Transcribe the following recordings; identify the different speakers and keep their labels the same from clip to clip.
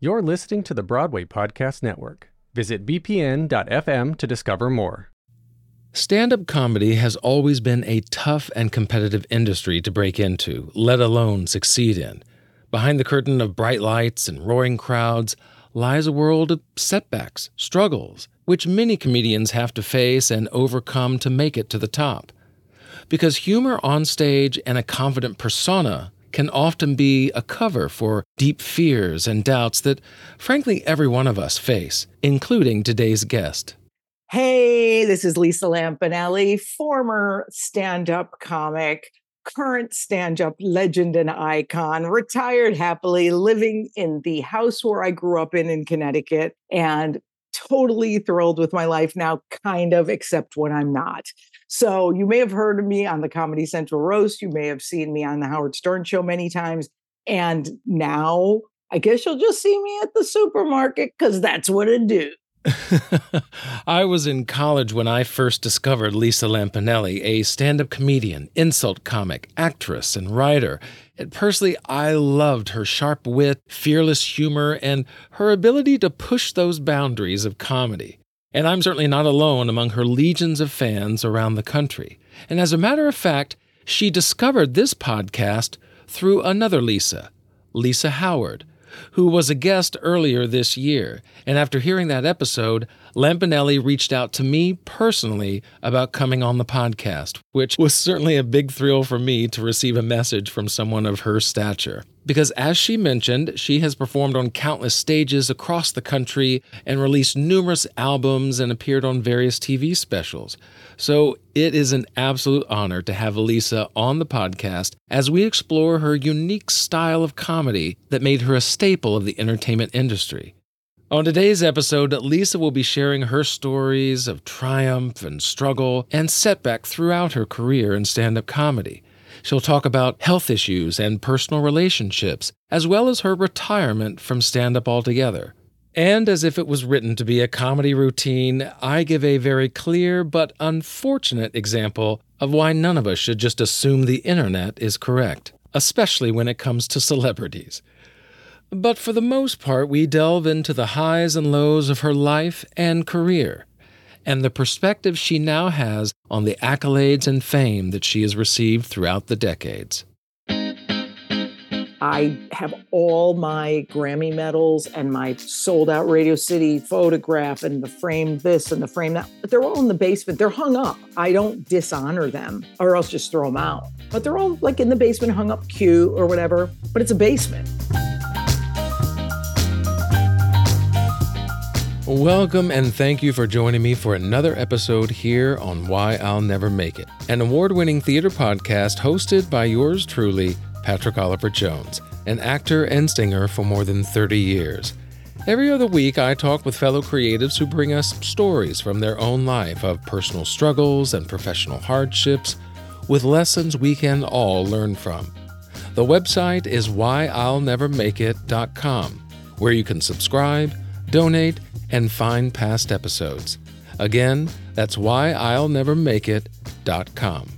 Speaker 1: You're listening to the Broadway Podcast Network. Visit bpn.fm to discover more.
Speaker 2: Stand up comedy has always been a tough and competitive industry to break into, let alone succeed in. Behind the curtain of bright lights and roaring crowds lies a world of setbacks, struggles, which many comedians have to face and overcome to make it to the top. Because humor on stage and a confident persona can often be a cover for deep fears and doubts that, frankly, every one of us face, including today's guest.
Speaker 3: Hey, this is Lisa Lampanelli, former stand up comic, current stand up legend and icon, retired happily, living in the house where I grew up in in Connecticut, and totally thrilled with my life now, kind of, except when I'm not. So you may have heard of me on the Comedy Central Roast. You may have seen me on the Howard Stern Show many times. And now I guess you'll just see me at the supermarket because that's what I do.
Speaker 2: I was in college when I first discovered Lisa Lampanelli, a stand up comedian, insult comic, actress, and writer. And personally, I loved her sharp wit, fearless humor, and her ability to push those boundaries of comedy. And I'm certainly not alone among her legions of fans around the country. And as a matter of fact, she discovered this podcast through another Lisa, Lisa Howard who was a guest earlier this year. And after hearing that episode, Lampanelli reached out to me personally about coming on the podcast, which was certainly a big thrill for me to receive a message from someone of her stature. Because as she mentioned, she has performed on countless stages across the country and released numerous albums and appeared on various TV specials. So it is an absolute honor to have Lisa on the podcast as we explore her unique style of comedy that made her a staple of the entertainment industry. On today's episode, Lisa will be sharing her stories of triumph and struggle and setback throughout her career in stand up comedy. She'll talk about health issues and personal relationships, as well as her retirement from stand up altogether. And as if it was written to be a comedy routine, I give a very clear but unfortunate example of why none of us should just assume the internet is correct, especially when it comes to celebrities. But for the most part, we delve into the highs and lows of her life and career, and the perspective she now has on the accolades and fame that she has received throughout the decades.
Speaker 3: I have all my Grammy medals and my sold out Radio City photograph and the frame this and the frame that. But they're all in the basement. They're hung up. I don't dishonor them or else just throw them out. But they're all like in the basement, hung up cute or whatever. But it's a basement.
Speaker 2: Welcome and thank you for joining me for another episode here on Why I'll Never Make It, an award winning theater podcast hosted by yours truly, Patrick Oliver Jones, an actor and singer for more than 30 years. Every other week, I talk with fellow creatives who bring us stories from their own life of personal struggles and professional hardships, with lessons we can all learn from. The website is whyillnevermakeit.com, where you can subscribe, donate, and find past episodes. Again, that's why
Speaker 4: i'll whyillnevermakeit.com.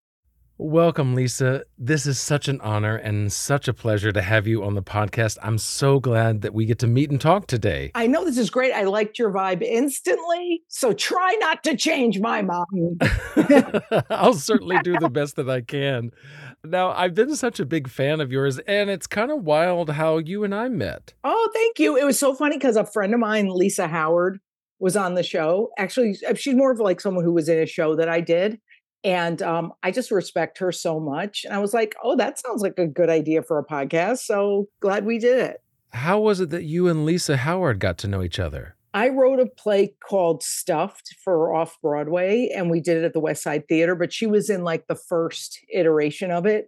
Speaker 2: Welcome, Lisa. This is such an honor and such a pleasure to have you on the podcast. I'm so glad that we get to meet and talk today.
Speaker 3: I know this is great. I liked your vibe instantly. So try not to change my mind.
Speaker 2: I'll certainly do the best that I can. Now, I've been such a big fan of yours, and it's kind of wild how you and I met.
Speaker 3: Oh, thank you. It was so funny because a friend of mine, Lisa Howard, was on the show. Actually, she's more of like someone who was in a show that I did. And um, I just respect her so much. And I was like, oh, that sounds like a good idea for a podcast. So glad we did it.
Speaker 2: How was it that you and Lisa Howard got to know each other?
Speaker 3: I wrote a play called Stuffed for off Broadway, and we did it at the West Side Theater. But she was in like the first iteration of it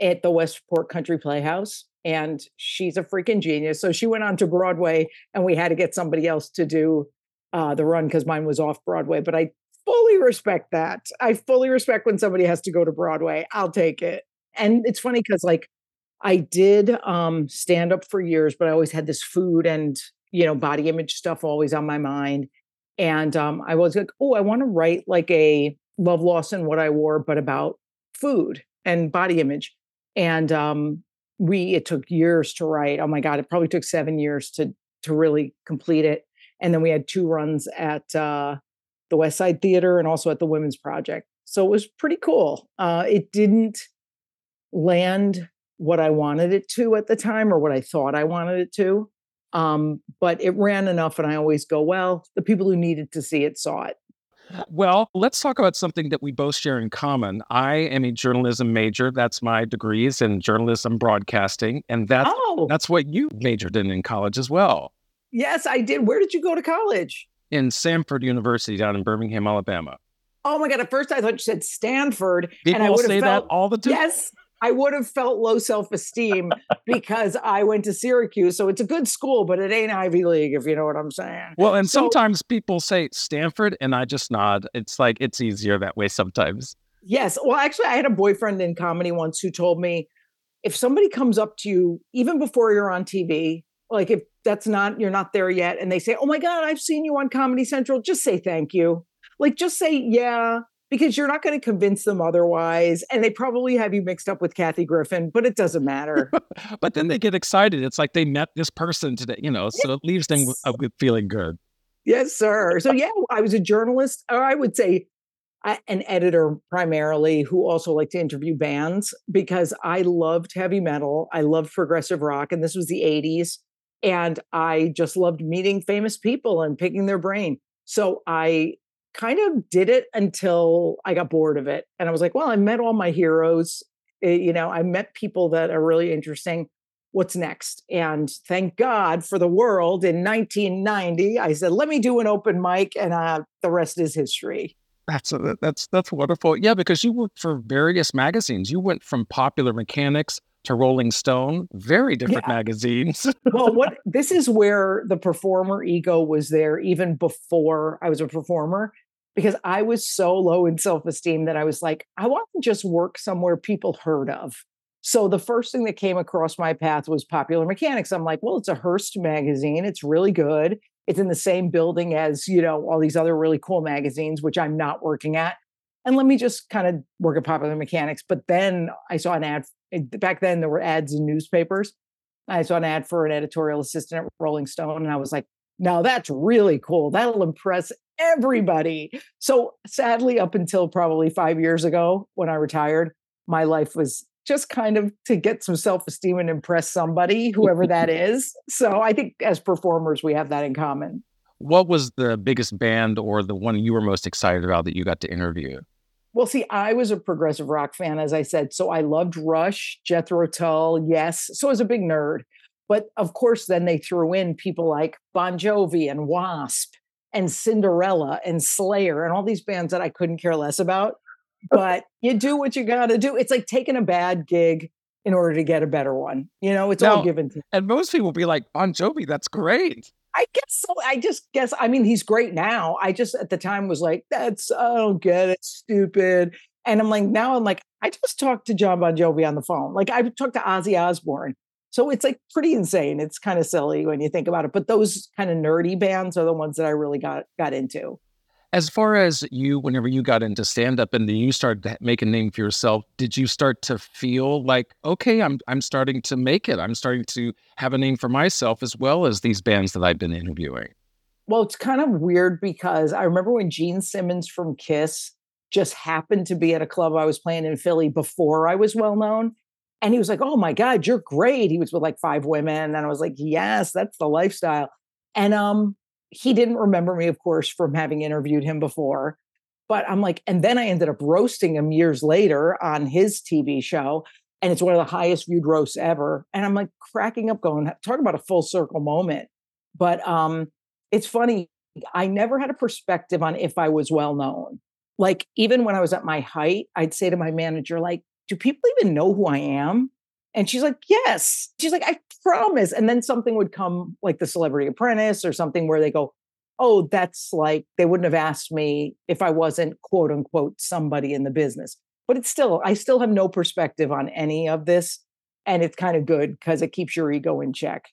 Speaker 3: at the Westport Country Playhouse. And she's a freaking genius. So she went on to Broadway, and we had to get somebody else to do uh, the run because mine was off Broadway. But I fully respect that. I fully respect when somebody has to go to Broadway. I'll take it. And it's funny because like I did um stand up for years, but I always had this food and you know body image stuff always on my mind. And um I was like, oh, I want to write like a love loss and what I wore, but about food and body image. And um we it took years to write. Oh my God, it probably took seven years to to really complete it. And then we had two runs at uh the West Side Theater and also at the Women's Project. So it was pretty cool. Uh, it didn't land what I wanted it to at the time or what I thought I wanted it to. Um, but it ran enough, and I always go, well, the people who needed to see it saw it.
Speaker 5: Well, let's talk about something that we both share in common. I am a journalism major. That's my degrees in journalism broadcasting. And that's oh. that's what you majored in in college as well.
Speaker 3: Yes, I did. Where did you go to college?
Speaker 5: In Samford University down in Birmingham, Alabama.
Speaker 3: Oh my God. At first I thought you said Stanford.
Speaker 5: People
Speaker 3: and I would
Speaker 5: say
Speaker 3: felt,
Speaker 5: that all the time.
Speaker 3: Yes. I would have felt low self esteem because I went to Syracuse. So it's a good school, but it ain't Ivy League, if you know what I'm saying.
Speaker 5: Well, and
Speaker 3: so,
Speaker 5: sometimes people say Stanford, and I just nod. It's like it's easier that way sometimes.
Speaker 3: Yes. Well, actually, I had a boyfriend in comedy once who told me if somebody comes up to you, even before you're on TV, like if that's not you're not there yet and they say oh my god i've seen you on comedy central just say thank you like just say yeah because you're not going to convince them otherwise and they probably have you mixed up with kathy griffin but it doesn't matter
Speaker 5: but then they get excited it's like they met this person today you know so yes. it leaves them with feeling good
Speaker 3: yes sir so yeah i was a journalist or i would say an editor primarily who also liked to interview bands because I loved heavy metal. I loved progressive rock, and this was the 80s. And I just loved meeting famous people and picking their brain. So I kind of did it until I got bored of it. And I was like, well, I met all my heroes. Eh, you know, I met people that are really interesting. What's next? And thank God for the world in 1990, I said, let me do an open mic, and uh, the rest is history.
Speaker 5: That's a, that's that's wonderful. Yeah, because you worked for various magazines. You went from Popular Mechanics to Rolling Stone, very different yeah. magazines.
Speaker 3: well, what this is where the performer ego was there even before I was a performer because I was so low in self-esteem that I was like, I want to just work somewhere people heard of. So the first thing that came across my path was Popular Mechanics. I'm like, well, it's a Hearst magazine. It's really good. It's in the same building as, you know, all these other really cool magazines, which I'm not working at and let me just kind of work at popular mechanics. But then I saw an ad back then there were ads in newspapers. I saw an ad for an editorial assistant at Rolling Stone, and I was like, now that's really cool. That'll impress everybody. So sadly, up until probably five years ago when I retired, my life was just kind of to get some self-esteem and impress somebody, whoever that is. So I think as performers, we have that in common.
Speaker 5: What was the biggest band or the one you were most excited about that you got to interview?
Speaker 3: Well, see, I was a progressive rock fan, as I said. So I loved Rush, Jethro Tull, Yes. So I was a big nerd. But of course, then they threw in people like Bon Jovi and Wasp and Cinderella and Slayer and all these bands that I couldn't care less about. But you do what you got to do. It's like taking a bad gig in order to get a better one. You know, it's now, all given to.
Speaker 5: And most people will be like, Bon Jovi, that's great.
Speaker 3: I guess so. I just guess. I mean, he's great now. I just at the time was like, "That's I don't get it, stupid." And I'm like, now I'm like, I just talked to Jon Bon Jovi on the phone. Like I talked to Ozzy Osbourne. So it's like pretty insane. It's kind of silly when you think about it. But those kind of nerdy bands are the ones that I really got got into.
Speaker 5: As far as you, whenever you got into stand up and then you started to make a name for yourself, did you start to feel like, okay, I'm I'm starting to make it. I'm starting to have a name for myself as well as these bands that I've been interviewing.
Speaker 3: Well, it's kind of weird because I remember when Gene Simmons from Kiss just happened to be at a club I was playing in Philly before I was well known. And he was like, Oh my God, you're great. He was with like five women. And I was like, Yes, that's the lifestyle. And um, he didn't remember me, of course, from having interviewed him before. But I'm like, and then I ended up roasting him years later on his TV show. And it's one of the highest viewed roasts ever. And I'm like cracking up, going, talk about a full circle moment. But um, it's funny. I never had a perspective on if I was well known. Like, even when I was at my height, I'd say to my manager, like, do people even know who I am? And she's like, yes. She's like, I promise. And then something would come like the celebrity apprentice or something where they go, oh, that's like, they wouldn't have asked me if I wasn't quote unquote somebody in the business. But it's still, I still have no perspective on any of this. And it's kind of good because it keeps your ego in check.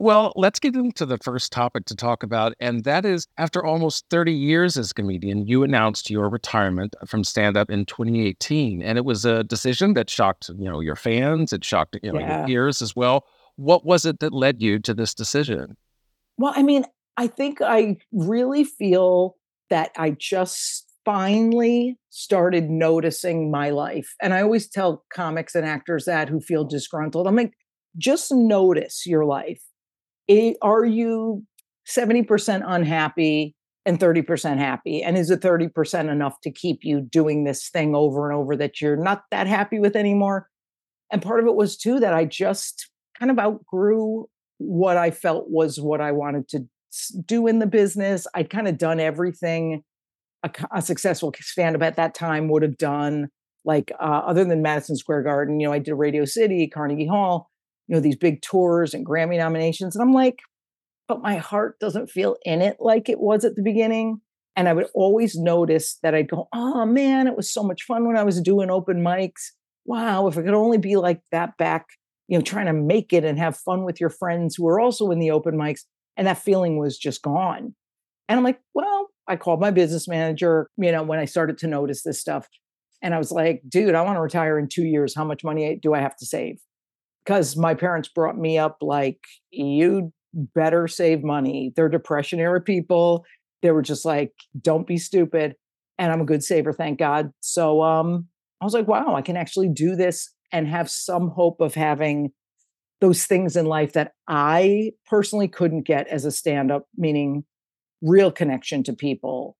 Speaker 5: Well, let's get into the first topic to talk about, and that is after almost 30 years as a comedian, you announced your retirement from stand up in 2018, and it was a decision that shocked, you know, your fans, it shocked, you know, yeah. your peers as well. What was it that led you to this decision?
Speaker 3: Well, I mean, I think I really feel that I just finally started noticing my life. And I always tell comics and actors that who feel disgruntled, I'm like, just notice your life are you 70% unhappy and 30% happy? And is it 30% enough to keep you doing this thing over and over that you're not that happy with anymore? And part of it was too that I just kind of outgrew what I felt was what I wanted to do in the business. I'd kind of done everything a, a successful stand up at that time would have done. Like, uh, other than Madison Square Garden, you know, I did Radio City, Carnegie Hall you know, these big tours and Grammy nominations. And I'm like, but my heart doesn't feel in it like it was at the beginning. And I would always notice that I'd go, oh man, it was so much fun when I was doing open mics. Wow, if it could only be like that back, you know, trying to make it and have fun with your friends who are also in the open mics. And that feeling was just gone. And I'm like, well, I called my business manager, you know, when I started to notice this stuff. And I was like, dude, I want to retire in two years. How much money do I have to save? Because my parents brought me up like you better save money. They're depression era people. They were just like, don't be stupid. And I'm a good saver, thank God. So um, I was like, wow, I can actually do this and have some hope of having those things in life that I personally couldn't get as a stand up, meaning real connection to people,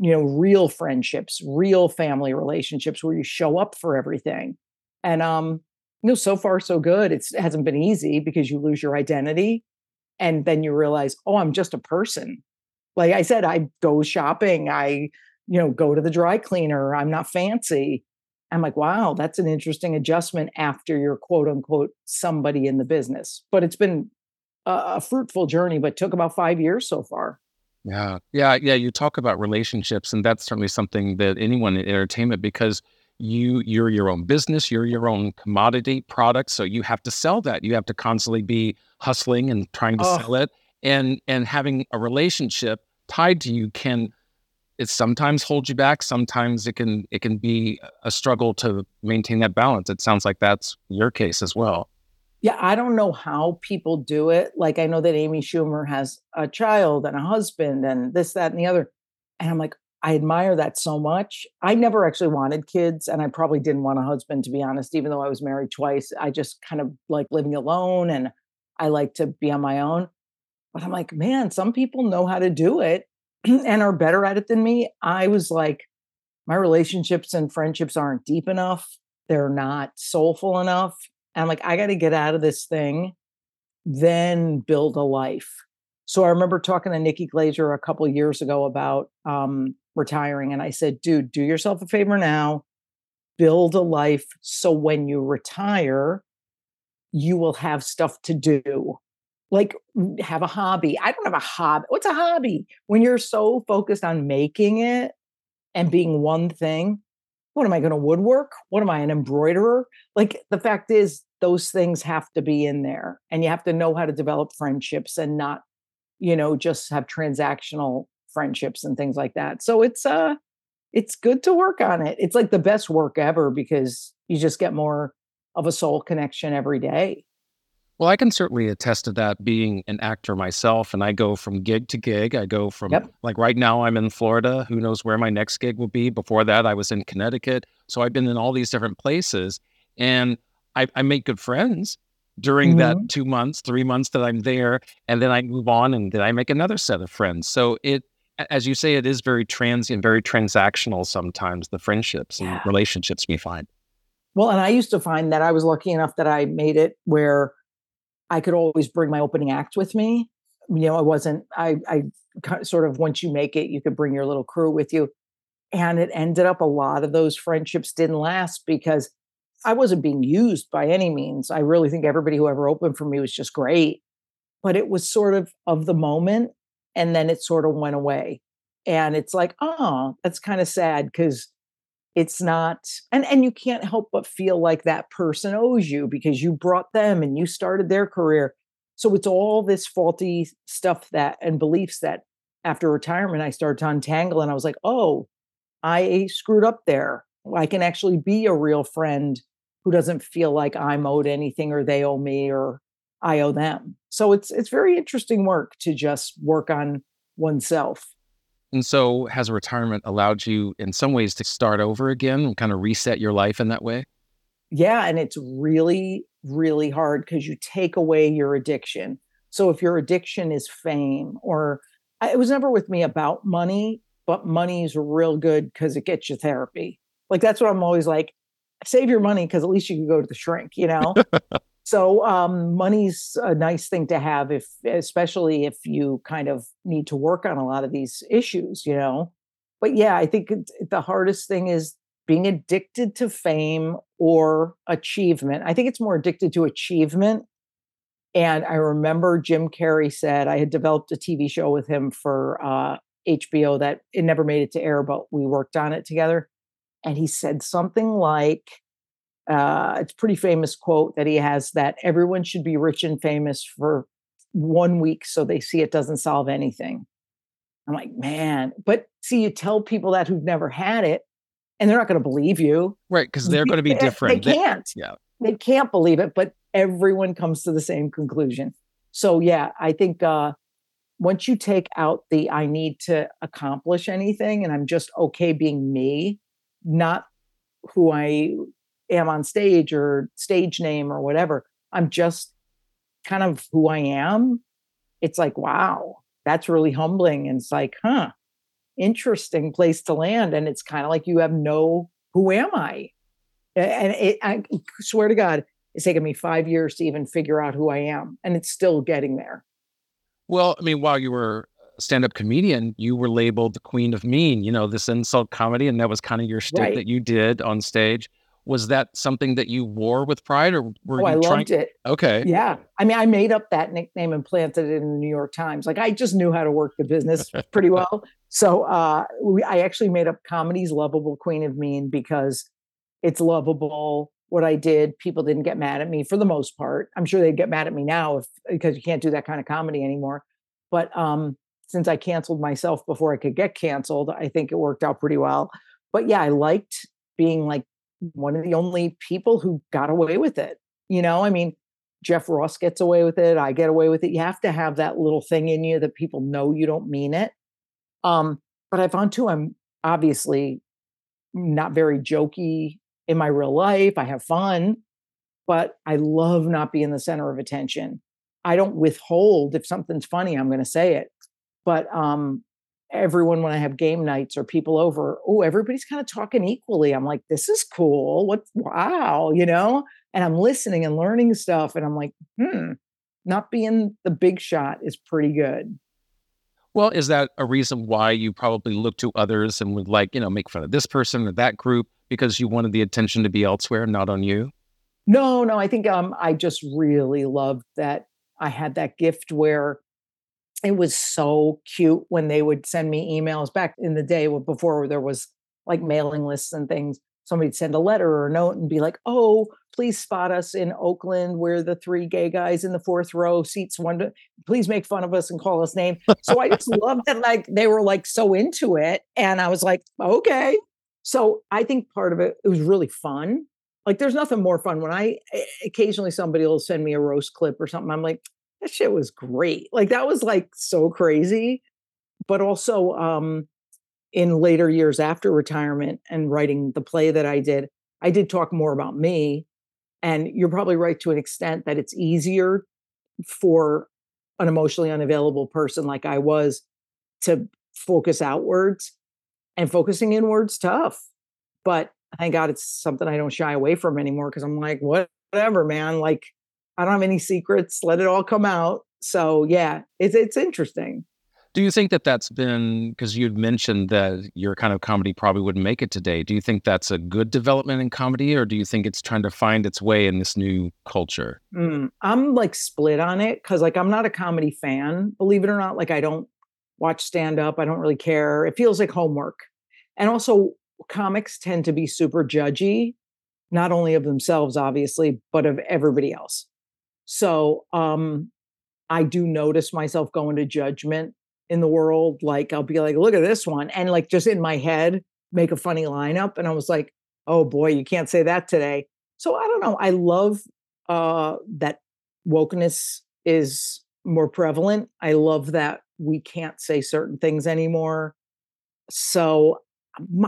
Speaker 3: you know, real friendships, real family relationships where you show up for everything. And um, you know, so far so good. It's, it hasn't been easy because you lose your identity, and then you realize, oh, I'm just a person. Like I said, I go shopping. I, you know, go to the dry cleaner. I'm not fancy. I'm like, wow, that's an interesting adjustment after you're quote unquote somebody in the business. But it's been a, a fruitful journey, but took about five years so far.
Speaker 5: Yeah. Yeah. Yeah. You talk about relationships, and that's certainly something that anyone in entertainment, because you you're your own business you're your own commodity product so you have to sell that you have to constantly be hustling and trying to oh. sell it and and having a relationship tied to you can it sometimes hold you back sometimes it can it can be a struggle to maintain that balance it sounds like that's your case as well
Speaker 3: yeah i don't know how people do it like i know that amy schumer has a child and a husband and this that and the other and i'm like I admire that so much. I never actually wanted kids, and I probably didn't want a husband, to be honest, even though I was married twice. I just kind of like living alone and I like to be on my own. But I'm like, man, some people know how to do it and are better at it than me. I was like, my relationships and friendships aren't deep enough. They're not soulful enough. And I'm like, I got to get out of this thing, then build a life. So I remember talking to Nikki Glazer a couple years ago about um, retiring. And I said, dude, do yourself a favor now, build a life so when you retire, you will have stuff to do. Like have a hobby. I don't have a hobby. What's a hobby? When you're so focused on making it and being one thing, what am I going to woodwork? What am I, an embroiderer? Like the fact is, those things have to be in there and you have to know how to develop friendships and not, you know, just have transactional friendships and things like that. So it's uh it's good to work on it. It's like the best work ever because you just get more of a soul connection every day.
Speaker 5: Well, I can certainly attest to that being an actor myself. And I go from gig to gig. I go from,
Speaker 3: Yep.
Speaker 5: like, right now I'm in Florida. Who knows where my next gig will be? Before that, I was in Connecticut. So I've been in all these different places and I, I make good friends during that mm-hmm. two months, three months that I'm there. And then I move on and then I make another set of friends. So it, as you say, it is very transient, very transactional sometimes, the friendships and relationships we find.
Speaker 3: Well, and I used to find that I was lucky enough that I made it where I could always bring my opening act with me. You know, I wasn't, I, I sort of, once you make it, you could bring your little crew with you. And it ended up a lot of those friendships didn't last because I wasn't being used by any means. I really think everybody who ever opened for me was just great, but it was sort of of the moment. And then it sort of went away. And it's like, oh, that's kind of sad because it's not and and you can't help but feel like that person owes you because you brought them and you started their career so it's all this faulty stuff that and beliefs that after retirement i started to untangle and i was like oh i screwed up there i can actually be a real friend who doesn't feel like i'm owed anything or they owe me or i owe them so it's it's very interesting work to just work on oneself
Speaker 5: And so, has retirement allowed you in some ways to start over again and kind of reset your life in that way?
Speaker 3: Yeah, and it's really, really hard because you take away your addiction. So if your addiction is fame, or it was never with me about money, but money is real good because it gets you therapy. Like that's what I'm always like, save your money because at least you can go to the shrink, you know? so um money's a nice thing to have if especially if you kind of need to work on a lot of these issues, you know? But yeah, I think the hardest thing is being addicted to fame or achievement. I think it's more addicted to achievement. And I remember Jim Carrey said I had developed a TV show with him for uh, HBO that it never made it to air, but we worked on it together. And he said something like, uh, it's a pretty famous quote that he has that everyone should be rich and famous for one week so they see it doesn't solve anything. I'm like, man, but see, you tell people that who've never had it, and they're not going to believe you.
Speaker 5: Right. Because they're going to be
Speaker 3: They-
Speaker 5: different.
Speaker 3: They can't.
Speaker 5: yeah.
Speaker 3: They can't believe it, but everyone comes to the same conclusion. So yeah, I think uh once you take out the I need to accomplish anything and I'm just okay being me, not who I am on stage or stage name or whatever. I'm just kind of who I am. It's like, wow, that's really humbling. And it's like, huh, interesting place to land. And it's kind of like you have no, who am I? And it, I swear to God, it's taken me five years to even figure out who I am. And it's still getting there.
Speaker 5: Well, I mean, while you were a stand up comedian, you were labeled the queen of mean, you know, this insult comedy. And that was kind of your shtick
Speaker 3: Right.
Speaker 5: that you did on stage. Was that something that you wore with pride or were
Speaker 3: Oh,
Speaker 5: you
Speaker 3: I
Speaker 5: trying?
Speaker 3: loved it.
Speaker 5: Okay.
Speaker 3: Yeah. I mean, I made up that nickname and planted it in the New York Times. Like I just knew how to work the business pretty well. So uh, we, I actually made up comedy's lovable queen of mean because it's lovable. What I did, people didn't get mad at me for the most part. I'm sure they'd get mad at me now if because you can't do that kind of comedy anymore. But um, since I canceled myself before I could get canceled, I think it worked out pretty well. But yeah, I liked being like one of the only people who got away with it. You know, I mean, Jeff Ross gets away with it. I get away with it. You have to have that little thing in you that people know you don't mean it. Um, but I found too, I'm obviously not very jokey in my real life. I have fun, but I love not being the center of attention. I don't withhold if something's funny, I'm going to say it. But um, everyone, when I have game nights or people over, oh, everybody's kind of talking equally. I'm like, this is cool. What, wow, you know? And I'm listening and learning stuff. And I'm like, hmm, not being the big shot is pretty good.
Speaker 5: Well, is that a reason why you probably look to others and would like, you know, make fun of this person or that group because you wanted the attention to be elsewhere, not on you?
Speaker 3: No, no, I think um I just really loved that I had that gift where it was so cute when they would send me emails back in the day before there was like mailing lists and things. somebody'd send a letter or a note and be like, "Oh, please spot us in Oakland. We're the three gay guys in the fourth row, seats one. To, please make fun of us and call us name." So I just loved that, like they were like so into it, and I was like, "Okay." So I think part of it it was really fun. Like, there's nothing more fun when I eh, occasionally somebody will send me a roast clip or something. I'm like, that shit was great. Like that was like so crazy. But also, um, in later years after retirement and writing the play that I did, I did talk more about me. And you're probably right to an extent that it's easier for an emotionally unavailable person like I was to focus outwards and focusing inwards tough. But thank God it's something I don't shy away from anymore because I'm like, whatever, man. Like, I don't have any secrets. Let it all come out. So yeah, it's it's interesting.
Speaker 5: Do you think that that's been because you'd mentioned that your kind of comedy probably wouldn't make it today? Do you think that's a good development in comedy, or do you think it's trying to find its way in this new culture?
Speaker 3: Mm, I'm like split on it because like I'm not a comedy fan, believe it or not. Like I don't watch stand up. I don't really care. It feels like homework, and also comics tend to be super judgy, not only of themselves, obviously, but of everybody else. So um, I do notice myself going to judgment in the world. Like I'll be like, look at this one. And like just in my head, make a funny lineup. And I was like, oh boy, you can't say that today. So I don't know. I love uh, that wokeness is more prevalent. I love that we can't say certain things anymore. So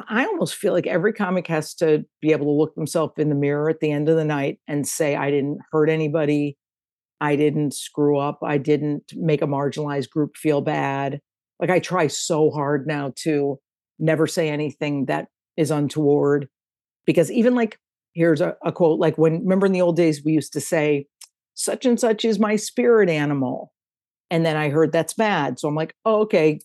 Speaker 3: I almost feel like every comic has to be able to look themselves in the mirror at the end of the night and say, I didn't hurt anybody. I didn't screw up. I didn't make a marginalized group feel bad. Like I try so hard now to never say anything that is untoward. Because even like, here's a, a quote like when, remember in the old days, we used to say, such and such is my spirit animal. And then I heard that's bad. So I'm like, oh, okay,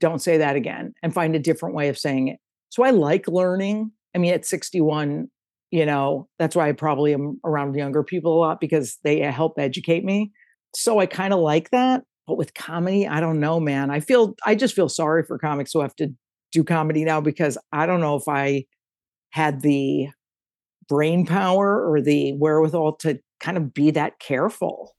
Speaker 3: don't say that again and find a different way of saying it. So I like learning. I mean, at 61, you know that's why i probably am around younger people a lot because they uh, help educate me. So i kind of like that but with comedy i don't know man. I feel i just feel sorry for comics who have to do comedy now because i don't know if i had the brain power or the wherewithal to kind of be that careful.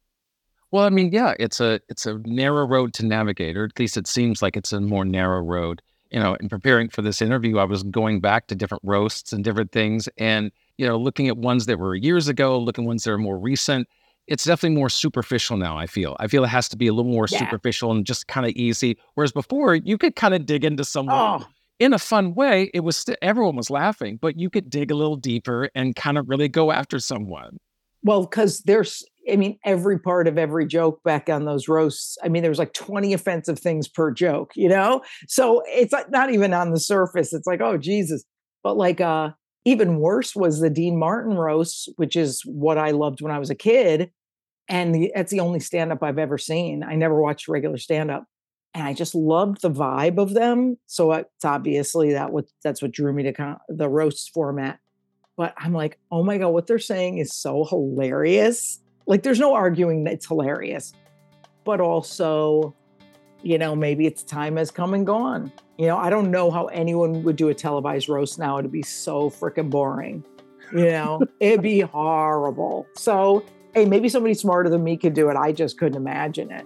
Speaker 5: Well i mean yeah it's a it's a narrow road to navigate or at least it seems like it's a more narrow road you know in preparing for this interview i was going back to different roasts and different things and you know, looking at ones that were years ago, looking at ones that are more recent, it's definitely more superficial now. I feel. I feel it has to be a little more yeah. superficial and just kind of easy. Whereas before, you could kind of dig into someone oh. in a fun way. It was st- everyone was laughing, but you could dig a little deeper and kind of really go after someone.
Speaker 3: Well, because there's, I mean, every part of every joke back on those roasts. I mean, there was like 20 offensive things per joke, you know? So it's like not even on the surface. It's like, oh, Jesus. But like, uh, even worse was the Dean Martin roast, which is what I loved when I was a kid. And the, that's the only stand up I've ever seen. I never watched regular stand up. And I just loved the vibe of them. So it's obviously that what that's what drew me to con- the roast format. But I'm like, oh my God, what they're saying is so hilarious. Like, there's no arguing that it's hilarious. But also, you know, maybe its time has come and gone. You know, I don't know how anyone would do a televised roast now. It'd be so freaking boring. You know, it'd be horrible. So, hey, maybe somebody smarter than me could do it. I just couldn't imagine it.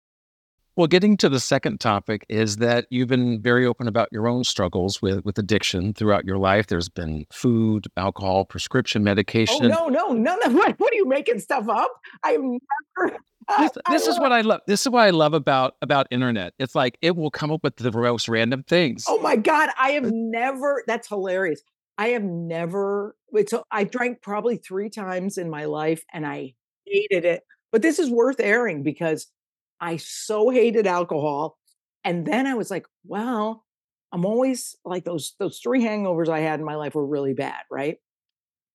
Speaker 5: Well, getting to the second topic is that you've been very open about your own struggles with, with addiction throughout your life. There's been food, alcohol, prescription oh, medication.
Speaker 3: Oh, no, no, no, no. What, what are you making stuff up? I've never.
Speaker 5: This, this is what I love. This is what I love about about internet. It's like it will come up with the most random things.
Speaker 3: Oh my god, I have never. That's hilarious. I have never. So I drank probably three times in my life, and I hated it But this is worth airing because I so hated alcohol. And then I was like, well, I'm always like those those three hangovers I had in my life were really bad, right?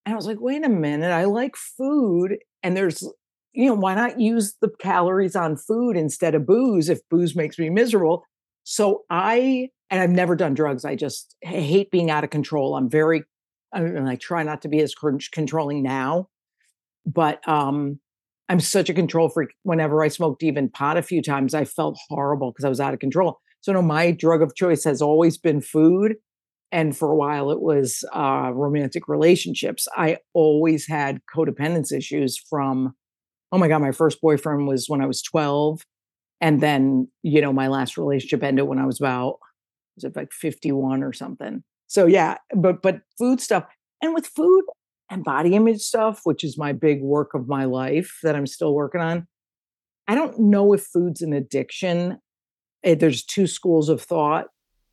Speaker 3: And I was like, wait a minute, I like food. And there's, you know, why not use the calories on food instead of booze if booze makes me miserable? So I, and I've never done drugs. I just hate being out of control. I'm very, I and I try not to be as controlling now, but um, I'm such a control freak. Whenever I smoked even pot a few times, I felt horrible because I was out of control. So, no, my drug of choice has always been food. And for a while, it was uh, romantic relationships. I always had codependence issues from, oh my God, my first boyfriend was when I was 12. And then, you know, my last relationship ended when I was about, was it like 51 or something? So, yeah, but, but food stuff. And with food, and body image stuff, which is my big work of my life that I'm still working on. I don't know if food's an addiction. Eh, there's two schools of thought.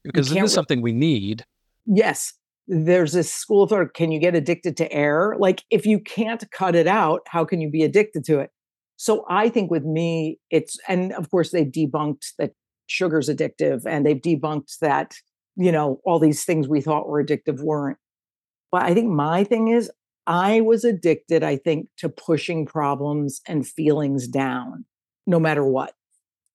Speaker 5: Because it is something we need.
Speaker 3: Yes. There's this school of thought. Can you get addicted to air? Like, if you can't cut it out, how can you be addicted to it? So I think with me, it's, and of course, they've debunked that sugar's addictive and they've debunked that, you know, all these things we thought were addictive weren't. But I think my thing is I was addicted, I think, to pushing problems and feelings down, no matter what.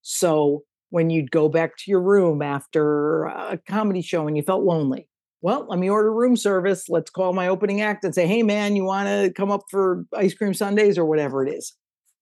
Speaker 3: So when you'd go back to your room after a comedy show and you felt lonely, well, let me order room service. Let's call my opening act and say, hey, man, you want to come up for ice cream sundaes or whatever it is.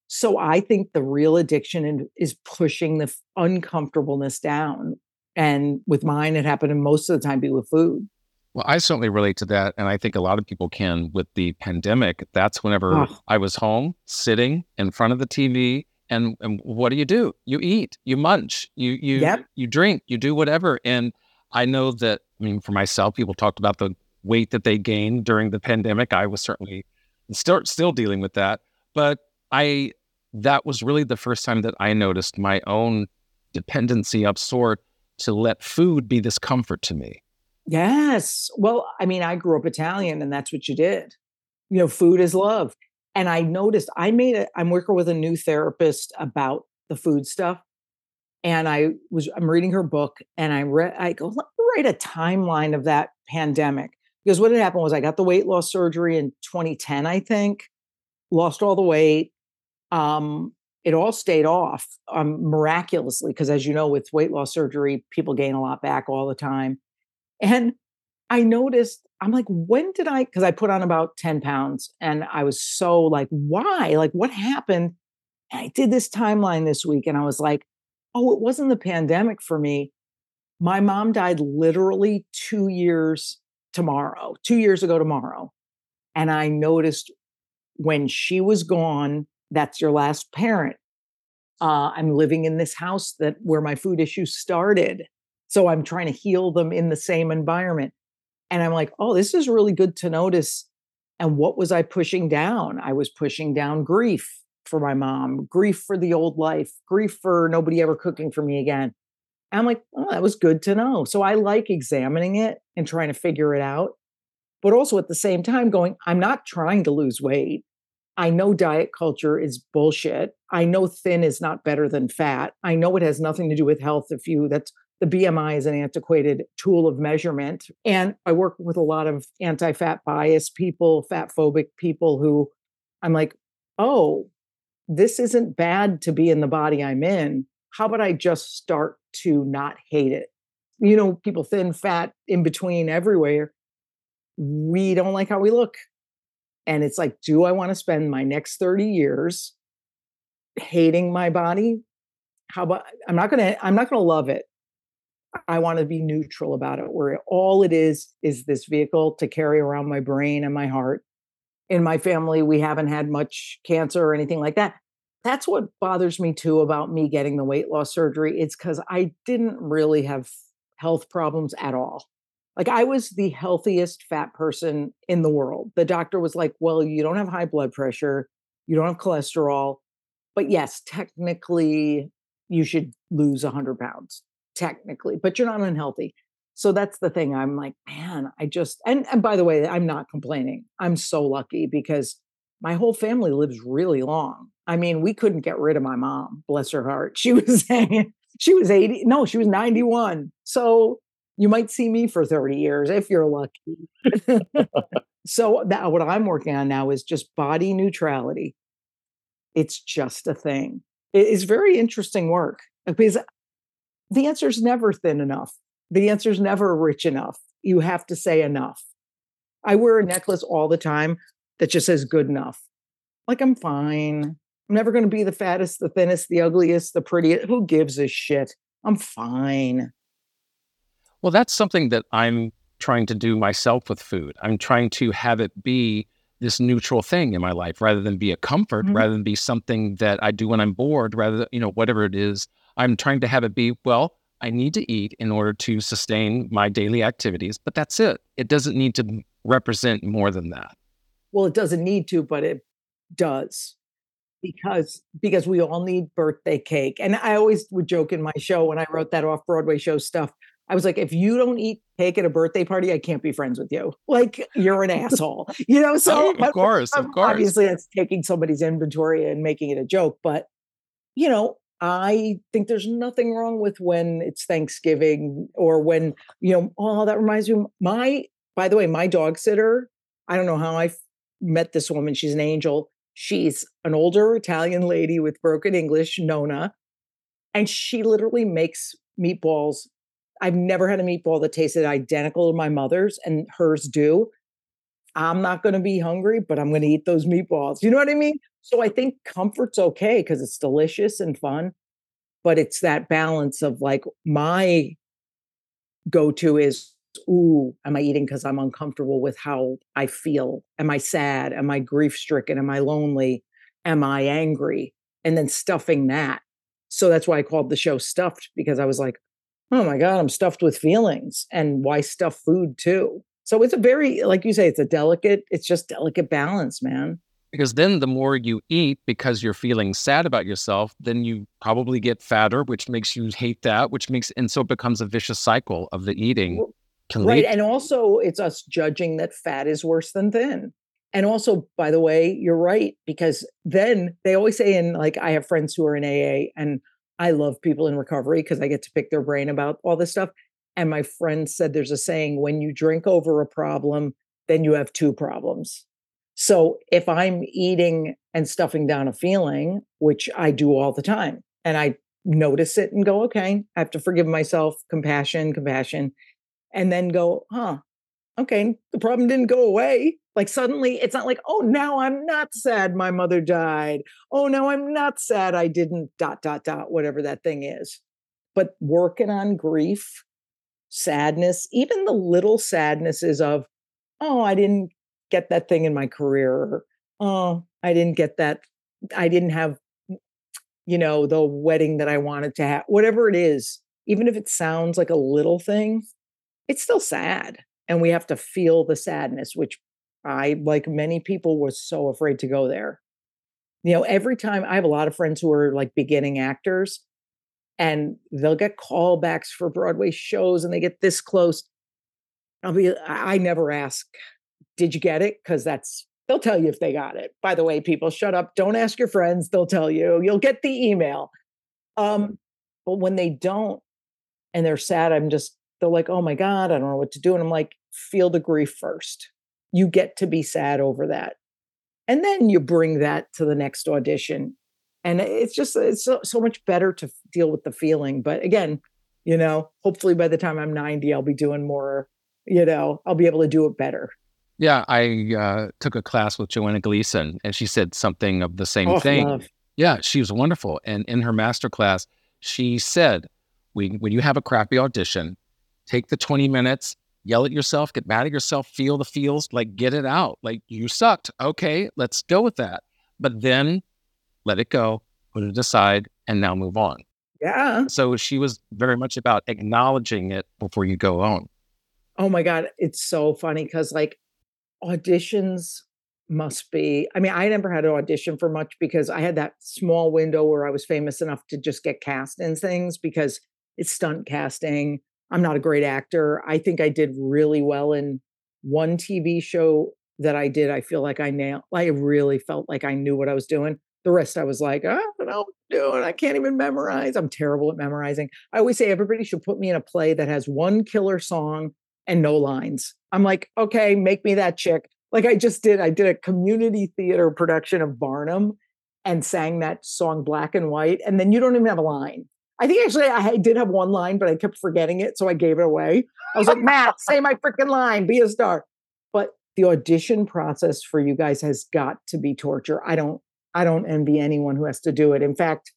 Speaker 3: So I think the real addiction is pushing the uncomfortableness down. And with mine, it happened most of the time be with food.
Speaker 5: Well, I certainly relate to that. And I think a lot of people can with the pandemic. That's whenever oh. I was home sitting in front of the TV. And, and what do you do? You eat, you munch, you you yep. you drink, you do whatever. And I know that I mean for myself, people talked about the weight that they gained during the pandemic. I was certainly still still dealing with that. But I that was really the first time that I noticed my own dependency of sort to let food be this comfort to me.
Speaker 3: Yes. Well, I mean, I grew up Italian and that's what you did. You know, food is love. And I noticed I made it, I'm working with a new therapist about the food stuff. And I was, I'm reading her book and I read, I go, let me write a timeline of that pandemic. Because what had happened was I got the weight loss surgery in 2010, I think, lost all the weight. Um, it all stayed off um, miraculously because, as you know, with weight loss surgery, people gain a lot back all the time. And I noticed, I'm like, when did I? Because I put on about 10 pounds and I was so like, why? Like, what happened? And I did this timeline this week and I was like, oh, it wasn't the pandemic for me. My mom died literally two years tomorrow, two years ago tomorrow. And I noticed when she was gone, that's your last parent. Uh, I'm living in this house that where my food issues started. So I'm trying to heal them in the same environment. And I'm like, oh, this is really good to notice. And what was I pushing down? I was pushing down grief for my mom, grief for the old life, grief for nobody ever cooking for me again. And I'm like, oh, that was good to know. So I like examining it and trying to figure it out. But also at the same time, going, I'm not trying to lose weight. I know diet culture is bullshit. I know thin is not better than fat. I know it has nothing to do with health. If you, that's the BMI is an antiquated tool of measurement. And I work with a lot of anti fat bias people, fat phobic people who I'm like, oh, this isn't bad to be in the body I'm in. How about I just start to not hate it? You know, people thin, fat, in between, everywhere. We don't like how we look. And it's like, do I want to spend my next 30 years hating my body? How about I'm not gonna, I'm not gonna love it. I want to be neutral about it, where all it is is this vehicle to carry around my brain and my heart. In my family, we haven't had much cancer or anything like that. That's what bothers me too about me getting the weight loss surgery. It's because I didn't really have health problems at all. Like I was the healthiest fat person in the world. The doctor was like, well, you don't have high blood pressure, you don't have cholesterol, but yes, technically you should lose 100 pounds technically, but you're not unhealthy. So that's the thing. I'm like, man, I just and and by the way, I'm not complaining. I'm so lucky because my whole family lives really long. I mean, we couldn't get rid of my mom, bless her heart. She was she was 80, no, she was 91. So you might see me for 30 years if you're lucky. so that what I'm working on now is just body neutrality. It's just a thing. It's very interesting work because the answer is never thin enough. The answer is never rich enough. You have to say enough. I wear a necklace all the time that just says good enough. Like I'm fine. I'm never going to be the fattest, the thinnest, the ugliest, the prettiest. Who gives a shit? I'm fine.
Speaker 5: Well, that's something that I'm trying to do myself with food. I'm trying to have it be this neutral thing in my life rather than be a comfort, mm-hmm. rather than be something that I do when I'm bored, rather than, you know, whatever it is. I'm trying to have it be, well, I need to eat in order to sustain my daily activities, but that's it. It doesn't need to represent more than that.
Speaker 3: Well, it doesn't need to, but it does because because we all need birthday cake. And I always would joke in my show when I wrote that off Broadway show stuff. I was like, if you don't eat cake at a birthday party, I can't be friends with you. Like you're an asshole, you know. So oh,
Speaker 5: of course, of course,
Speaker 3: obviously that's taking somebody's inventory and making it a joke. But you know, I think there's nothing wrong with when it's Thanksgiving or when you know. Oh, that reminds me. My, by the way, my dog sitter. I don't know how I met this woman. She's an angel. She's an older Italian lady with broken English, Nona, and she literally makes meatballs. I've never had a meatball that tasted identical to my mother's, and hers do. I'm not going to be hungry, but I'm going to eat those meatballs. You know what I mean? So I think comfort's okay because it's delicious and fun, but it's that balance of like my go to is ooh, am I eating because I'm uncomfortable with how I feel? Am I sad? Am I grief stricken? Am I lonely? Am I angry? And then stuffing that. So that's why I called the show Stuffed because I was like, oh my God, I'm stuffed with feelings. And why stuff food too? So it's a very, like you say, it's a delicate, it's just delicate balance, man.
Speaker 5: Because then the more you eat because you're feeling sad about yourself, then you probably get fatter, which makes you hate that, which makes, and so it becomes a vicious cycle of the eating
Speaker 3: can right. Lead- and also, it's us judging that fat is worse than thin. And also, by the way, you're right, because then they always say, in like, I have friends who are in AA, and I love people in recovery because I get to pick their brain about all this stuff. And my friend said there's a saying when you drink over a problem, then you have two problems. So if I'm eating and stuffing down a feeling, which I do all the time, and I notice it and go, okay, I have to forgive myself, compassion, compassion and then go, huh, okay, the problem didn't go away. Like suddenly it's not like, oh, now I'm not sad my mother died. Oh, now I'm not sad I didn't dot, dot, dot, whatever that thing is. But working on grief, sadness, even the little sadnesses of, oh, I didn't get that thing in my career. Or, oh, I didn't get that. I didn't have, you know, the wedding that I wanted to have, whatever it is, even if it sounds like a little thing, it's still sad. And we have to feel the sadness, which I, like many people, was so afraid to go there. You know, every time I have a lot of friends who are like beginning actors and they'll get callbacks for Broadway shows and they get this close. I'll be, I never ask, did you get it? Because that's, they'll tell you if they got it. By the way, people, shut up. Don't ask your friends. They'll tell you. You'll get the email. Um, but when they don't and they're sad, I'm just they're like, oh my God, I don't know what to do. And I'm like, feel the grief first. You get to be sad over that. And then you bring that to the next audition. And it's just, it's so, so much better to deal with the feeling. But again, you know, hopefully by the time I'm 90, I'll be doing more, you know, I'll be able to do it better.
Speaker 5: Yeah, I uh, took a class with Joanna Gleason, and she said something of the same
Speaker 3: oh,
Speaker 5: thing.
Speaker 3: Love.
Speaker 5: Yeah, she was wonderful. And in her master class, she said, when, when you have a crappy audition, take the 20 minutes, yell at yourself, get mad at yourself, feel the feels, like get it out. Like you sucked. Okay, let's go with that. But then let it go, put it aside, and now move on.
Speaker 3: Yeah.
Speaker 5: So she was very much about acknowledging it before you go on.
Speaker 3: Oh my God. It's so funny because like auditions must be, I mean, I never had an audition for much because I had that small window where I was famous enough to just get cast in things because it's stunt casting I'm not a great actor. I think I did really well in one TV show that I did. I feel like I nailed, I really felt like I knew what I was doing. The rest I was like, I don't know doing. I can't even memorize. I'm terrible at memorizing. I always say everybody should put me in a play that has one killer song and no lines. I'm like, okay, make me that chick. Like I just did. I did a community theater production of Barnum and sang that song Black and White. And then you don't even have a line. I think actually I did have one line, but I kept forgetting it. So I gave it away. I was like, Matt, say my freaking line, be a star. But the audition process for you guys has got to be torture. I don't I don't envy anyone who has to do it. In fact,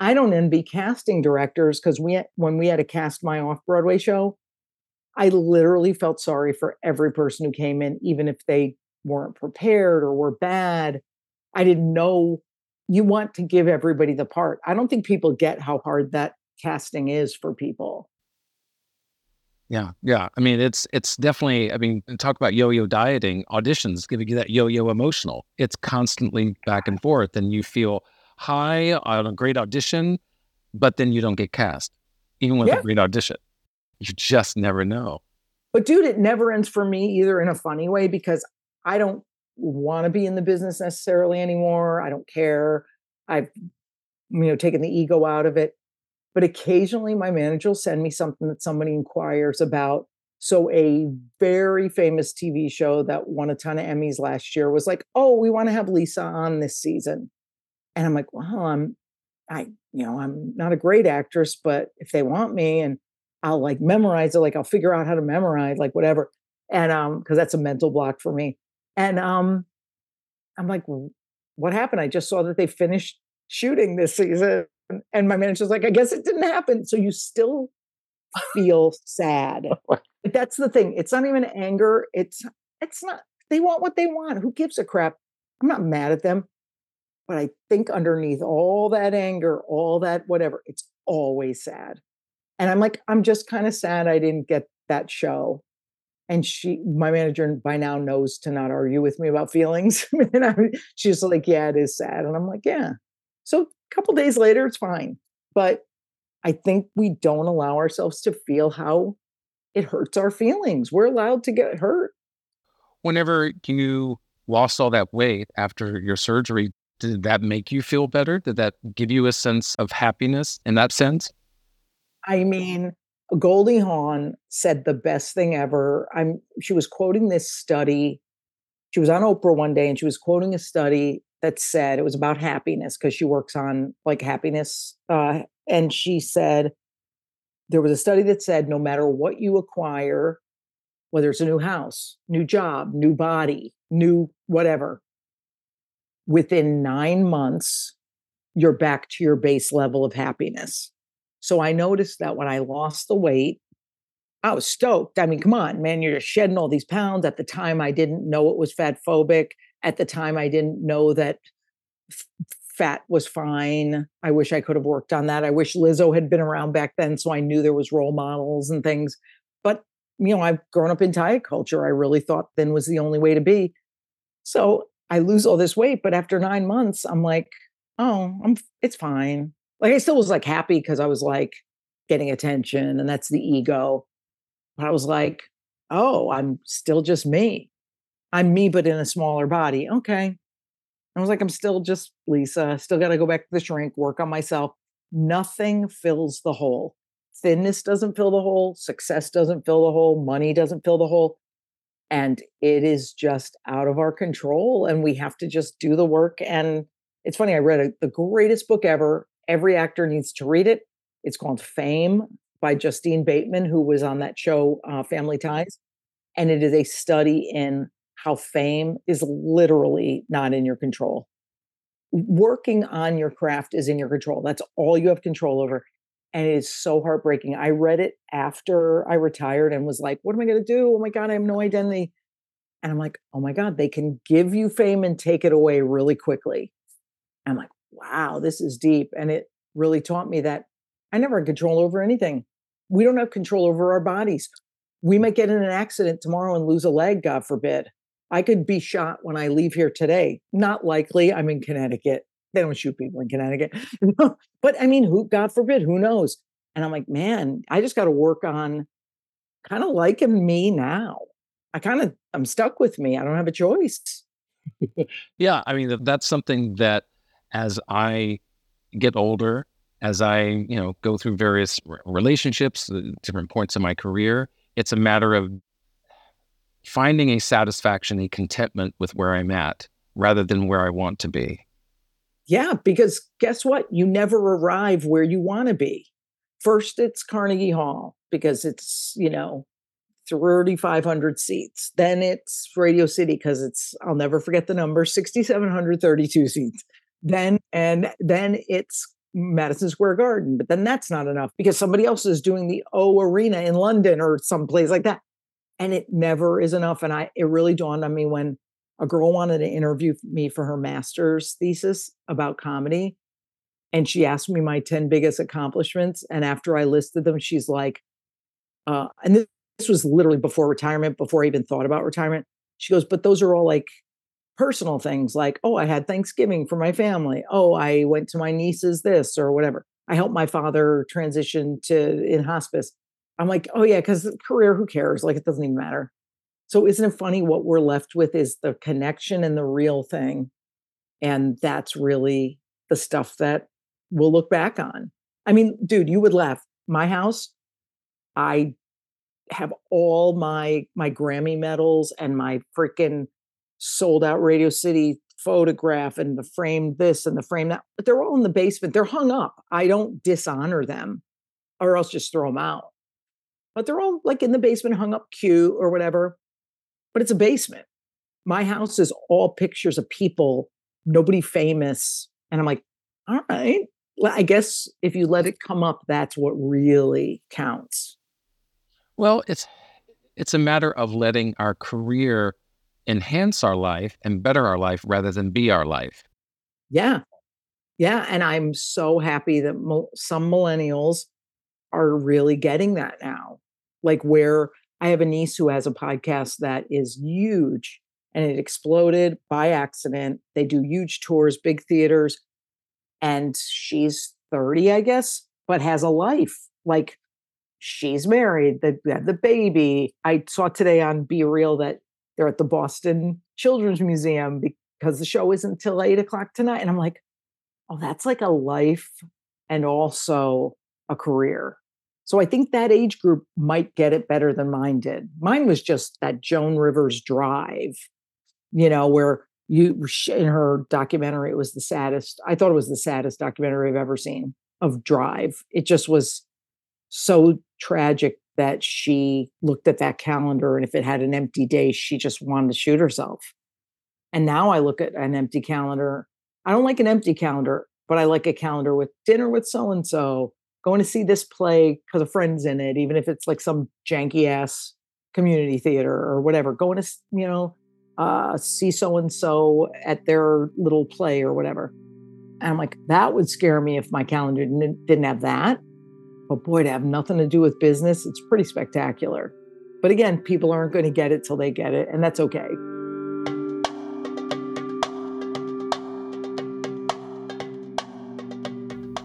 Speaker 3: I don't envy casting directors because we when we had to cast my off Broadway show, I literally felt sorry for every person who came in, even if they weren't prepared or were bad. I didn't know you want to give everybody the part. I don't think people get how hard that casting is for people.
Speaker 5: Yeah, yeah. I mean, it's it's definitely. I mean, talk about yo-yo dieting. Auditions giving you that yo-yo emotional. It's constantly back and forth, and you feel high on a great audition, but then you don't get cast, even with yeah. a great audition. You just never know.
Speaker 3: But dude, it never ends for me either in a funny way because I don't want to be in the business necessarily anymore. I don't care. I've you know taken the ego out of it. But occasionally my manager will send me something that somebody inquires about. So a very famous TV show that won a ton of Emmys last year was like, "Oh, we want to have Lisa on this season." And I'm like, "Well, I'm I, you know, I'm not a great actress, but if they want me and I'll like memorize it, like I'll figure out how to memorize, like whatever." And um because that's a mental block for me. And um I'm like, "What happened? I just saw that they finished shooting this season and my manager's like, I guess it didn't happen. So you still feel sad. But that's the thing. It's not even anger. It's it's not they want what they want. Who gives a crap? I'm not mad at them. But I think underneath all that anger, all that whatever, it's always sad. And I'm like, I'm just kind of sad I didn't get that show. And she, my manager by now knows to not argue with me about feelings. and I, she's like, yeah, it is sad. And I'm like, yeah. So couple days later, it's fine. But I think we don't allow ourselves to feel how it hurts our feelings. We're allowed to get hurt.
Speaker 5: Whenever you lost all that weight after your surgery, did that make you feel better? Did that give you a sense of happiness in that sense?
Speaker 3: I mean, Goldie Hawn said the best thing ever. I'm she was quoting this study. She was on Oprah one day and she was quoting a study that said it was about happiness because she works on like happiness. Uh, and she said there was a study that said no matter what you acquire, whether it's a new house, new job, new body, new whatever, within nine months, you're back to your base level of happiness. So I noticed that when I lost the weight, I was stoked. I mean, come on, man, you're just shedding all these pounds. At the time, I didn't know it was fat phobic. At the time, I didn't know that f- fat was fine. I wish I could have worked on that. I wish Lizzo had been around back then so I knew there was role models and things. But, you know, I've grown up in diet culture. I really thought thin was the only way to be. So I lose all this weight, but after 9 months, I'm like, "Oh, I'm it's fine." Like I still was like happy because I was like getting attention and that's the ego. But I was like, "Oh, I'm still just me." I'm me, but in a smaller body. Okay. I was like, I'm still just Lisa, still got to go back to the shrink, work on myself. Nothing fills the hole. Thinness doesn't fill the hole. Success doesn't fill the hole. Money doesn't fill the hole. And it is just out of our control. And we have to just do the work. And it's funny, I read a, the greatest book ever. Every actor needs to read it. It's called Fame by Justine Bateman, who was on that show, uh, Family Ties. And it is a study in how fame is literally not in your control. Working on your craft is in your control. That's all you have control over. And it is so heartbreaking. I read it after I retired and was like, what am I going to do? Oh my God, I have no identity. And I'm like, oh my God, they can give you fame and take it away really quickly. I'm like, wow, this is deep. And it really taught me that I never had control over anything. We don't have control over our bodies. We might get in an accident tomorrow and lose a leg, God forbid. I could be shot when I leave here today. Not likely. I'm in Connecticut. They don't shoot people in Connecticut. but I mean, who, God forbid, who knows? And I'm like, man, I just got to work on kind of liking me now. I kind of, I'm stuck with me. I don't have a choice.
Speaker 5: yeah. I mean, that's something that as I get older, as I, you know, go through various relationships, uh, different points in my career, it's a matter of finding a satisfaction, a contentment with where I'm at rather than where I want to be.
Speaker 3: Yeah, because guess what? You never arrive where you want to be. First, it's Carnegie Hall because it's, you know, 3,500 seats. Then it's Radio City because it's, I'll never forget the number, 6,732 seats. Then, and then it's Madison Square Garden. But then that's not enough because somebody else is doing the O Arena in London or someplace like that. And it never is enough. And I, it really dawned on me when a girl wanted to interview me for her master's thesis about comedy. And she asked me my 10 biggest accomplishments. And after I listed them, she's like, uh, and this, this was literally before retirement, before I even thought about retirement. She goes, but those are all like personal things like, oh, I had Thanksgiving for my family. Oh, I went to my niece's this or whatever. I helped my father transition to in hospice. I'm like, oh yeah, because career, who cares? Like it doesn't even matter. So isn't it funny what we're left with is the connection and the real thing. And that's really the stuff that we'll look back on. I mean, dude, you would laugh. My house, I have all my my Grammy medals and my freaking sold out Radio City photograph and the frame this and the frame that, but they're all in the basement. They're hung up. I don't dishonor them or else just throw them out. But they're all like in the basement, hung up cute or whatever. But it's a basement. My house is all pictures of people, nobody famous. And I'm like, all right. Well, I guess if you let it come up, that's what really counts.
Speaker 5: Well, it's it's a matter of letting our career enhance our life and better our life rather than be our life.
Speaker 3: Yeah. Yeah. And I'm so happy that mo- some millennials are really getting that now. Like, where I have a niece who has a podcast that is huge and it exploded by accident. They do huge tours, big theaters, and she's 30, I guess, but has a life. Like, she's married, the, the baby. I saw today on BeReal that they're at the Boston Children's Museum because the show isn't till eight o'clock tonight. And I'm like, oh, that's like a life and also a career. So I think that age group might get it better than mine did. Mine was just that Joan Rivers drive, you know, where you in her documentary, it was the saddest. I thought it was the saddest documentary I've ever seen of Drive. It just was so tragic that she looked at that calendar and if it had an empty day, she just wanted to shoot herself. And now I look at an empty calendar. I don't like an empty calendar, but I like a calendar with dinner with so and so, going to see this play because a friend's in it, even if it's like some janky ass community theater or whatever, going to, you know, uh, see so and so at their little play or whatever. And I'm like, that would scare me if my calendar didn't, didn't have that. But boy, to have nothing to do with business, it's pretty spectacular. But again, people aren't going to get it till they get it, and that's okay.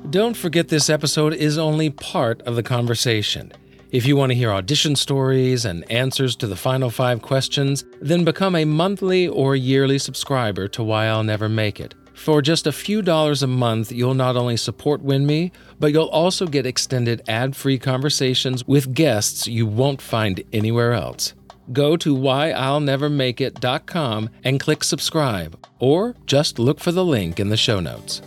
Speaker 2: Don't forget this episode is only part of the conversation. If you want to hear audition stories and answers to the final five questions, then become a monthly or yearly subscriber to Why I'll Never Make It. For just a few dollars a month, you'll not only support WINMI, but you'll also get extended ad free conversations with guests you won't find anywhere else. Go to whyillnevermakeit.com and click subscribe, or just look for the link in the show notes.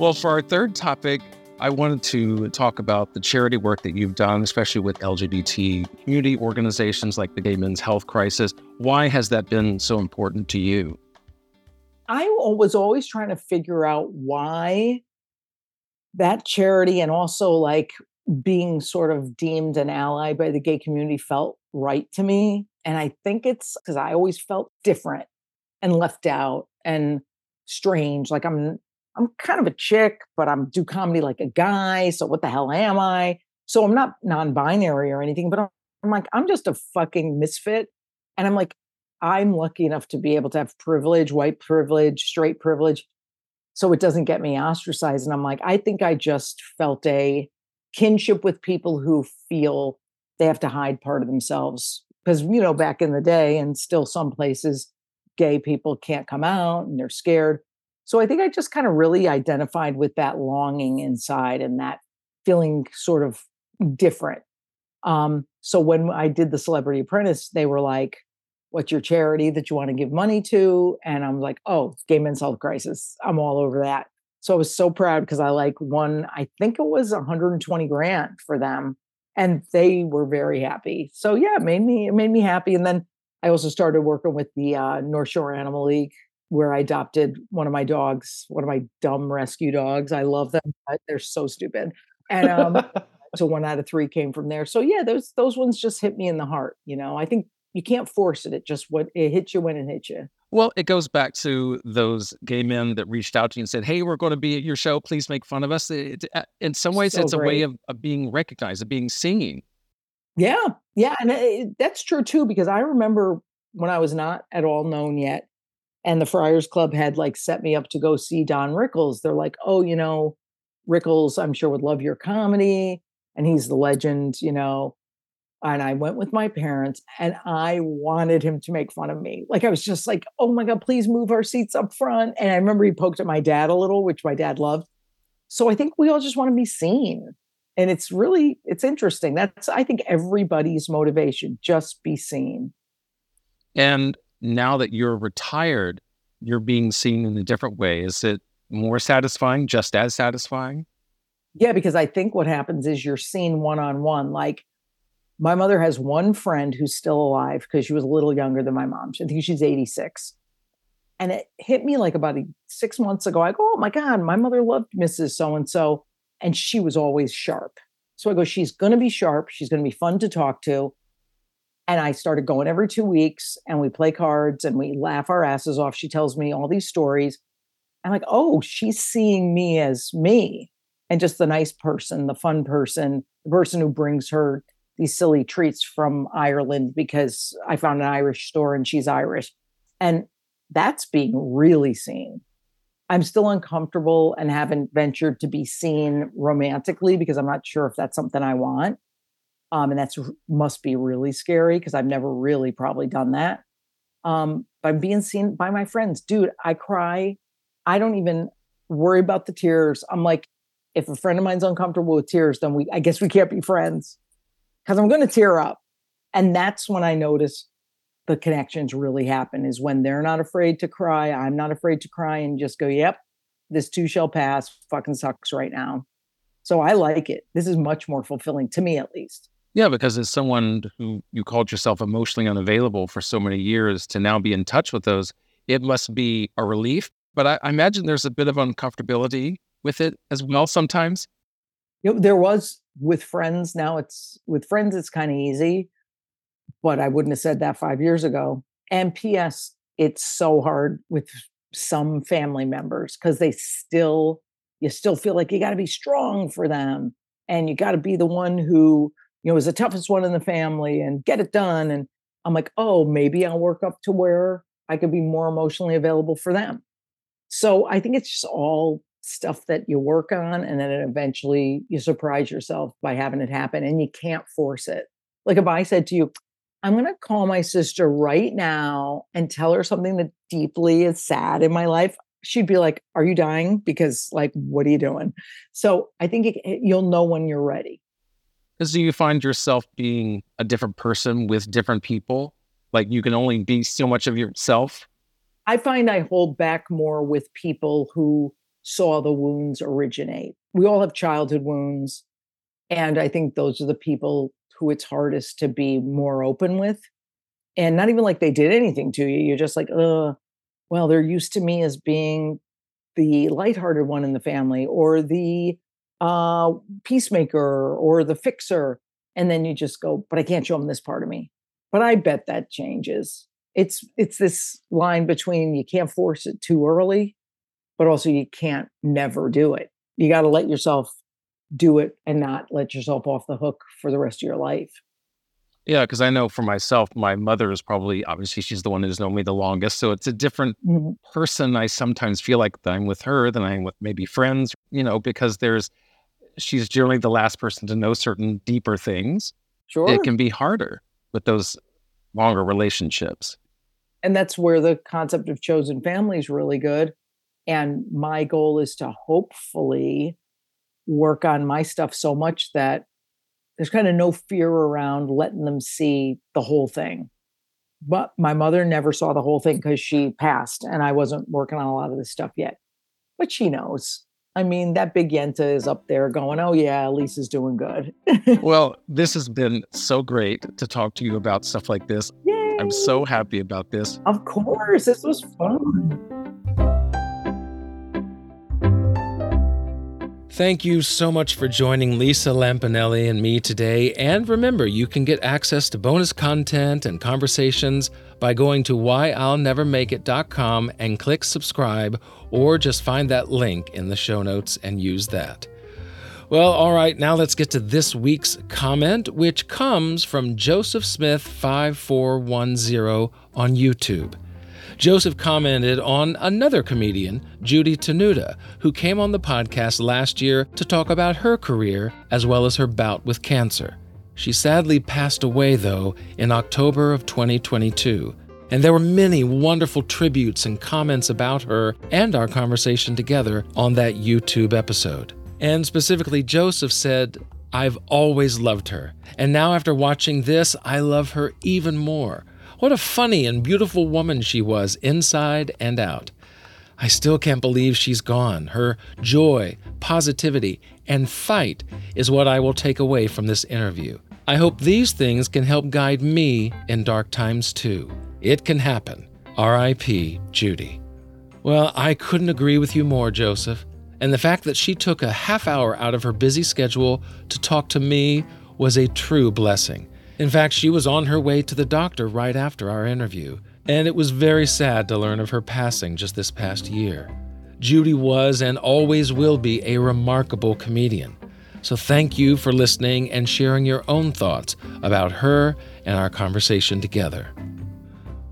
Speaker 5: Well, for our third topic, I wanted to talk about the charity work that you've done, especially with LGBT community organizations like the Gay Men's Health Crisis. Why has that been so important to you?
Speaker 3: I was always trying to figure out why that charity and also like being sort of deemed an ally by the gay community felt right to me. And I think it's because I always felt different and left out and strange. Like I'm I'm kind of a chick, but I'm do comedy like a guy. So what the hell am I? So I'm not non-binary or anything, but I'm, I'm like, I'm just a fucking misfit. And I'm like, I'm lucky enough to be able to have privilege, white privilege, straight privilege. So it doesn't get me ostracized. And I'm like, I think I just felt a kinship with people who feel they have to hide part of themselves because you know back in the day and still some places gay people can't come out and they're scared so i think i just kind of really identified with that longing inside and that feeling sort of different um, so when i did the celebrity apprentice they were like what's your charity that you want to give money to and i'm like oh gay men's health crisis i'm all over that so i was so proud because i like won i think it was 120 grand for them and they were very happy. So yeah, it made me it made me happy. And then I also started working with the uh, North Shore Animal League, where I adopted one of my dogs, one of my dumb rescue dogs. I love them, but they're so stupid. And um, so one out of three came from there. So yeah, those those ones just hit me in the heart. You know, I think you can't force it. It just what it hits you when it hits you.
Speaker 5: Well, it goes back to those gay men that reached out to you and said, "Hey, we're going to be at your show. Please make fun of us." It, uh, in some ways,
Speaker 3: So
Speaker 5: it's a way of, of being recognized, of being seen.
Speaker 3: Yeah, yeah, and it, that's true too because I remember when I was not at all known yet, and the Friars Club had like set me up to go see Don Rickles. They're like, "Oh, you know, Rickles, I'm sure would love your comedy, and he's the legend," you know. And I went with my parents, and I wanted him to make fun of me. Like I was just like, "Oh my god, please move our seats up front." And I remember he poked at my dad a little, which my dad loved. So I think we all just want to be seen and it's really it's interesting that's i think everybody's motivation just be seen
Speaker 5: And now that you're retired, you're being seen in a different way. Is it more satisfying? Just as satisfying?
Speaker 3: yeah because i think what happens is you're seen one-on-one like my mother has one friend who's still alive because she was a little younger than my mom i think she's 86 and it hit me like about six months ago i go oh my god my mother loved mrs so and so and she was always sharp so i go she's going to be sharp she's going to be fun to talk to And I started going every two weeks and we play cards and we laugh our asses off. She tells me all these stories. I'm like, oh, she's seeing me as me and just the nice person, the fun person, the person who brings her these silly treats from Ireland because I found an Irish store and she's Irish. And that's being really seen. I'm still uncomfortable and haven't ventured to be seen romantically because I'm not sure if that's something I want. Um, and that's must be really scary because I've never really probably done that. Um, but I'm being seen by my friends, dude. I cry. I don't even worry about the tears. I'm like, if a friend of mine's uncomfortable with tears, then we, I guess we can't be friends because I'm going to tear up. And that's when I notice the connections really happen is when they're not afraid to cry. I'm not afraid to cry and just go, yep, this too shall pass. Fucking sucks right now. So I like it. This is much more fulfilling to me, at least.
Speaker 5: Yeah, because as someone who you called yourself emotionally unavailable for so many years to now be in touch with those, it must be a relief. But I, I imagine there's a bit of uncomfortability with it as well sometimes.
Speaker 3: You know, there was with friends. Now it's with friends, it's kind of easy, but I wouldn't have said that five years ago. And P.S., it's so hard with some family members because they still, you still feel like you got to be strong for them and you got to be the one who, you know, is the toughest one in the family and get it done. And I'm like, oh, maybe I'll work up to where I could be more emotionally available for them. So I think it's just all stuff that you work on and then eventually you surprise yourself by having it happen and you can't force it. Like if I said to you, I'm going to call my sister right now and tell her something that deeply is sad in my life, she'd be like, Are you dying? Because, like, what are you doing? So I think it, it- you'll know when you're ready.
Speaker 5: Do you find yourself being a different person with different people? Like you can only be so much of yourself.
Speaker 3: I find I hold back more with people who saw the wounds originate. We all have childhood wounds. And I think those are the people who it's hardest to be more open with. And not even like they did anything to you. You're just like, uh, well, they're used to me as being the lighthearted one in the family or the uh, peacemaker or the fixer. And then you just go, but I can't show them this part of me. But I bet that changes. It's it's this line between you can't force it too early, but also you can't never do it. You got to let yourself do it and not let yourself off the hook for the rest of your life.
Speaker 5: Yeah, because I know for myself, my mother is probably obviously she's the one who's known me the longest. So it's a different
Speaker 3: Mhm.
Speaker 5: person. I sometimes feel like I'm with her than I'm with maybe friends, you know, because there's she's generally the last person to know certain deeper things.
Speaker 3: Sure.
Speaker 5: It can be harder with those longer relationships.
Speaker 3: And that's where the concept of chosen family is really good. And my goal is to hopefully work on my stuff so much that there's kind of no fear around letting them see the whole thing. But my mother never saw the whole thing because she passed and I wasn't working on a lot of this stuff yet. But she knows. I mean, that big Yenta is up there going, oh, yeah, Lisa's doing good.
Speaker 5: well, this has been so great to talk to you about stuff like this.
Speaker 3: Yay.
Speaker 5: I'm so happy about this.
Speaker 3: Of course. This was fun.
Speaker 2: Thank you so much for joining Lisa Lampanelli and me today. And remember, you can get access to bonus content and conversations by going to whyillnevermakeit.com and click subscribe, or just find that link in the show notes and use that. Well, all right, now let's get to this week's comment, which comes from Joseph Smith 5410 on YouTube. Joseph commented on another comedian, Judy Tenuta, who came on the podcast last year to talk about her career as well as her bout with cancer. She sadly passed away, though, in October of 2022. And there were many wonderful tributes and comments about her and our conversation together on that YouTube episode. And specifically, Joseph said, I've always loved her. And now, after watching this, I love her even more. What a funny and beautiful woman she was, inside and out. I still can't believe she's gone. Her joy, positivity, and fight is what I will take away from this interview. I hope these things can help guide me in dark times too. It can happen. R.I.P. Judy. Well, I couldn't agree with you more, Joseph. And the fact that she took a half hour out of her busy schedule to talk to me was a true blessing. In fact, she was on her way to the doctor right after our interview, and it was very sad to learn of her passing just this past year. Judy was and always will be a remarkable comedian. So thank you for listening and sharing your own thoughts about her and our conversation together.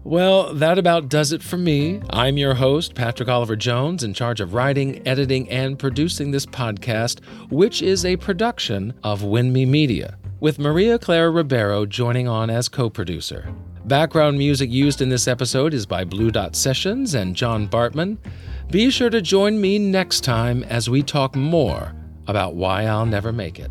Speaker 2: Well, that about does it for me. I'm your host, Patrick Oliver Jones, in charge of writing, editing, and producing this podcast, which is a production of WINMI Media with Maria Clara Ribeiro joining on as co producer. Background music used in this episode is by Blue Dot Sessions and John Bartman. Be sure to join me next time as we talk more about why I'll never make it.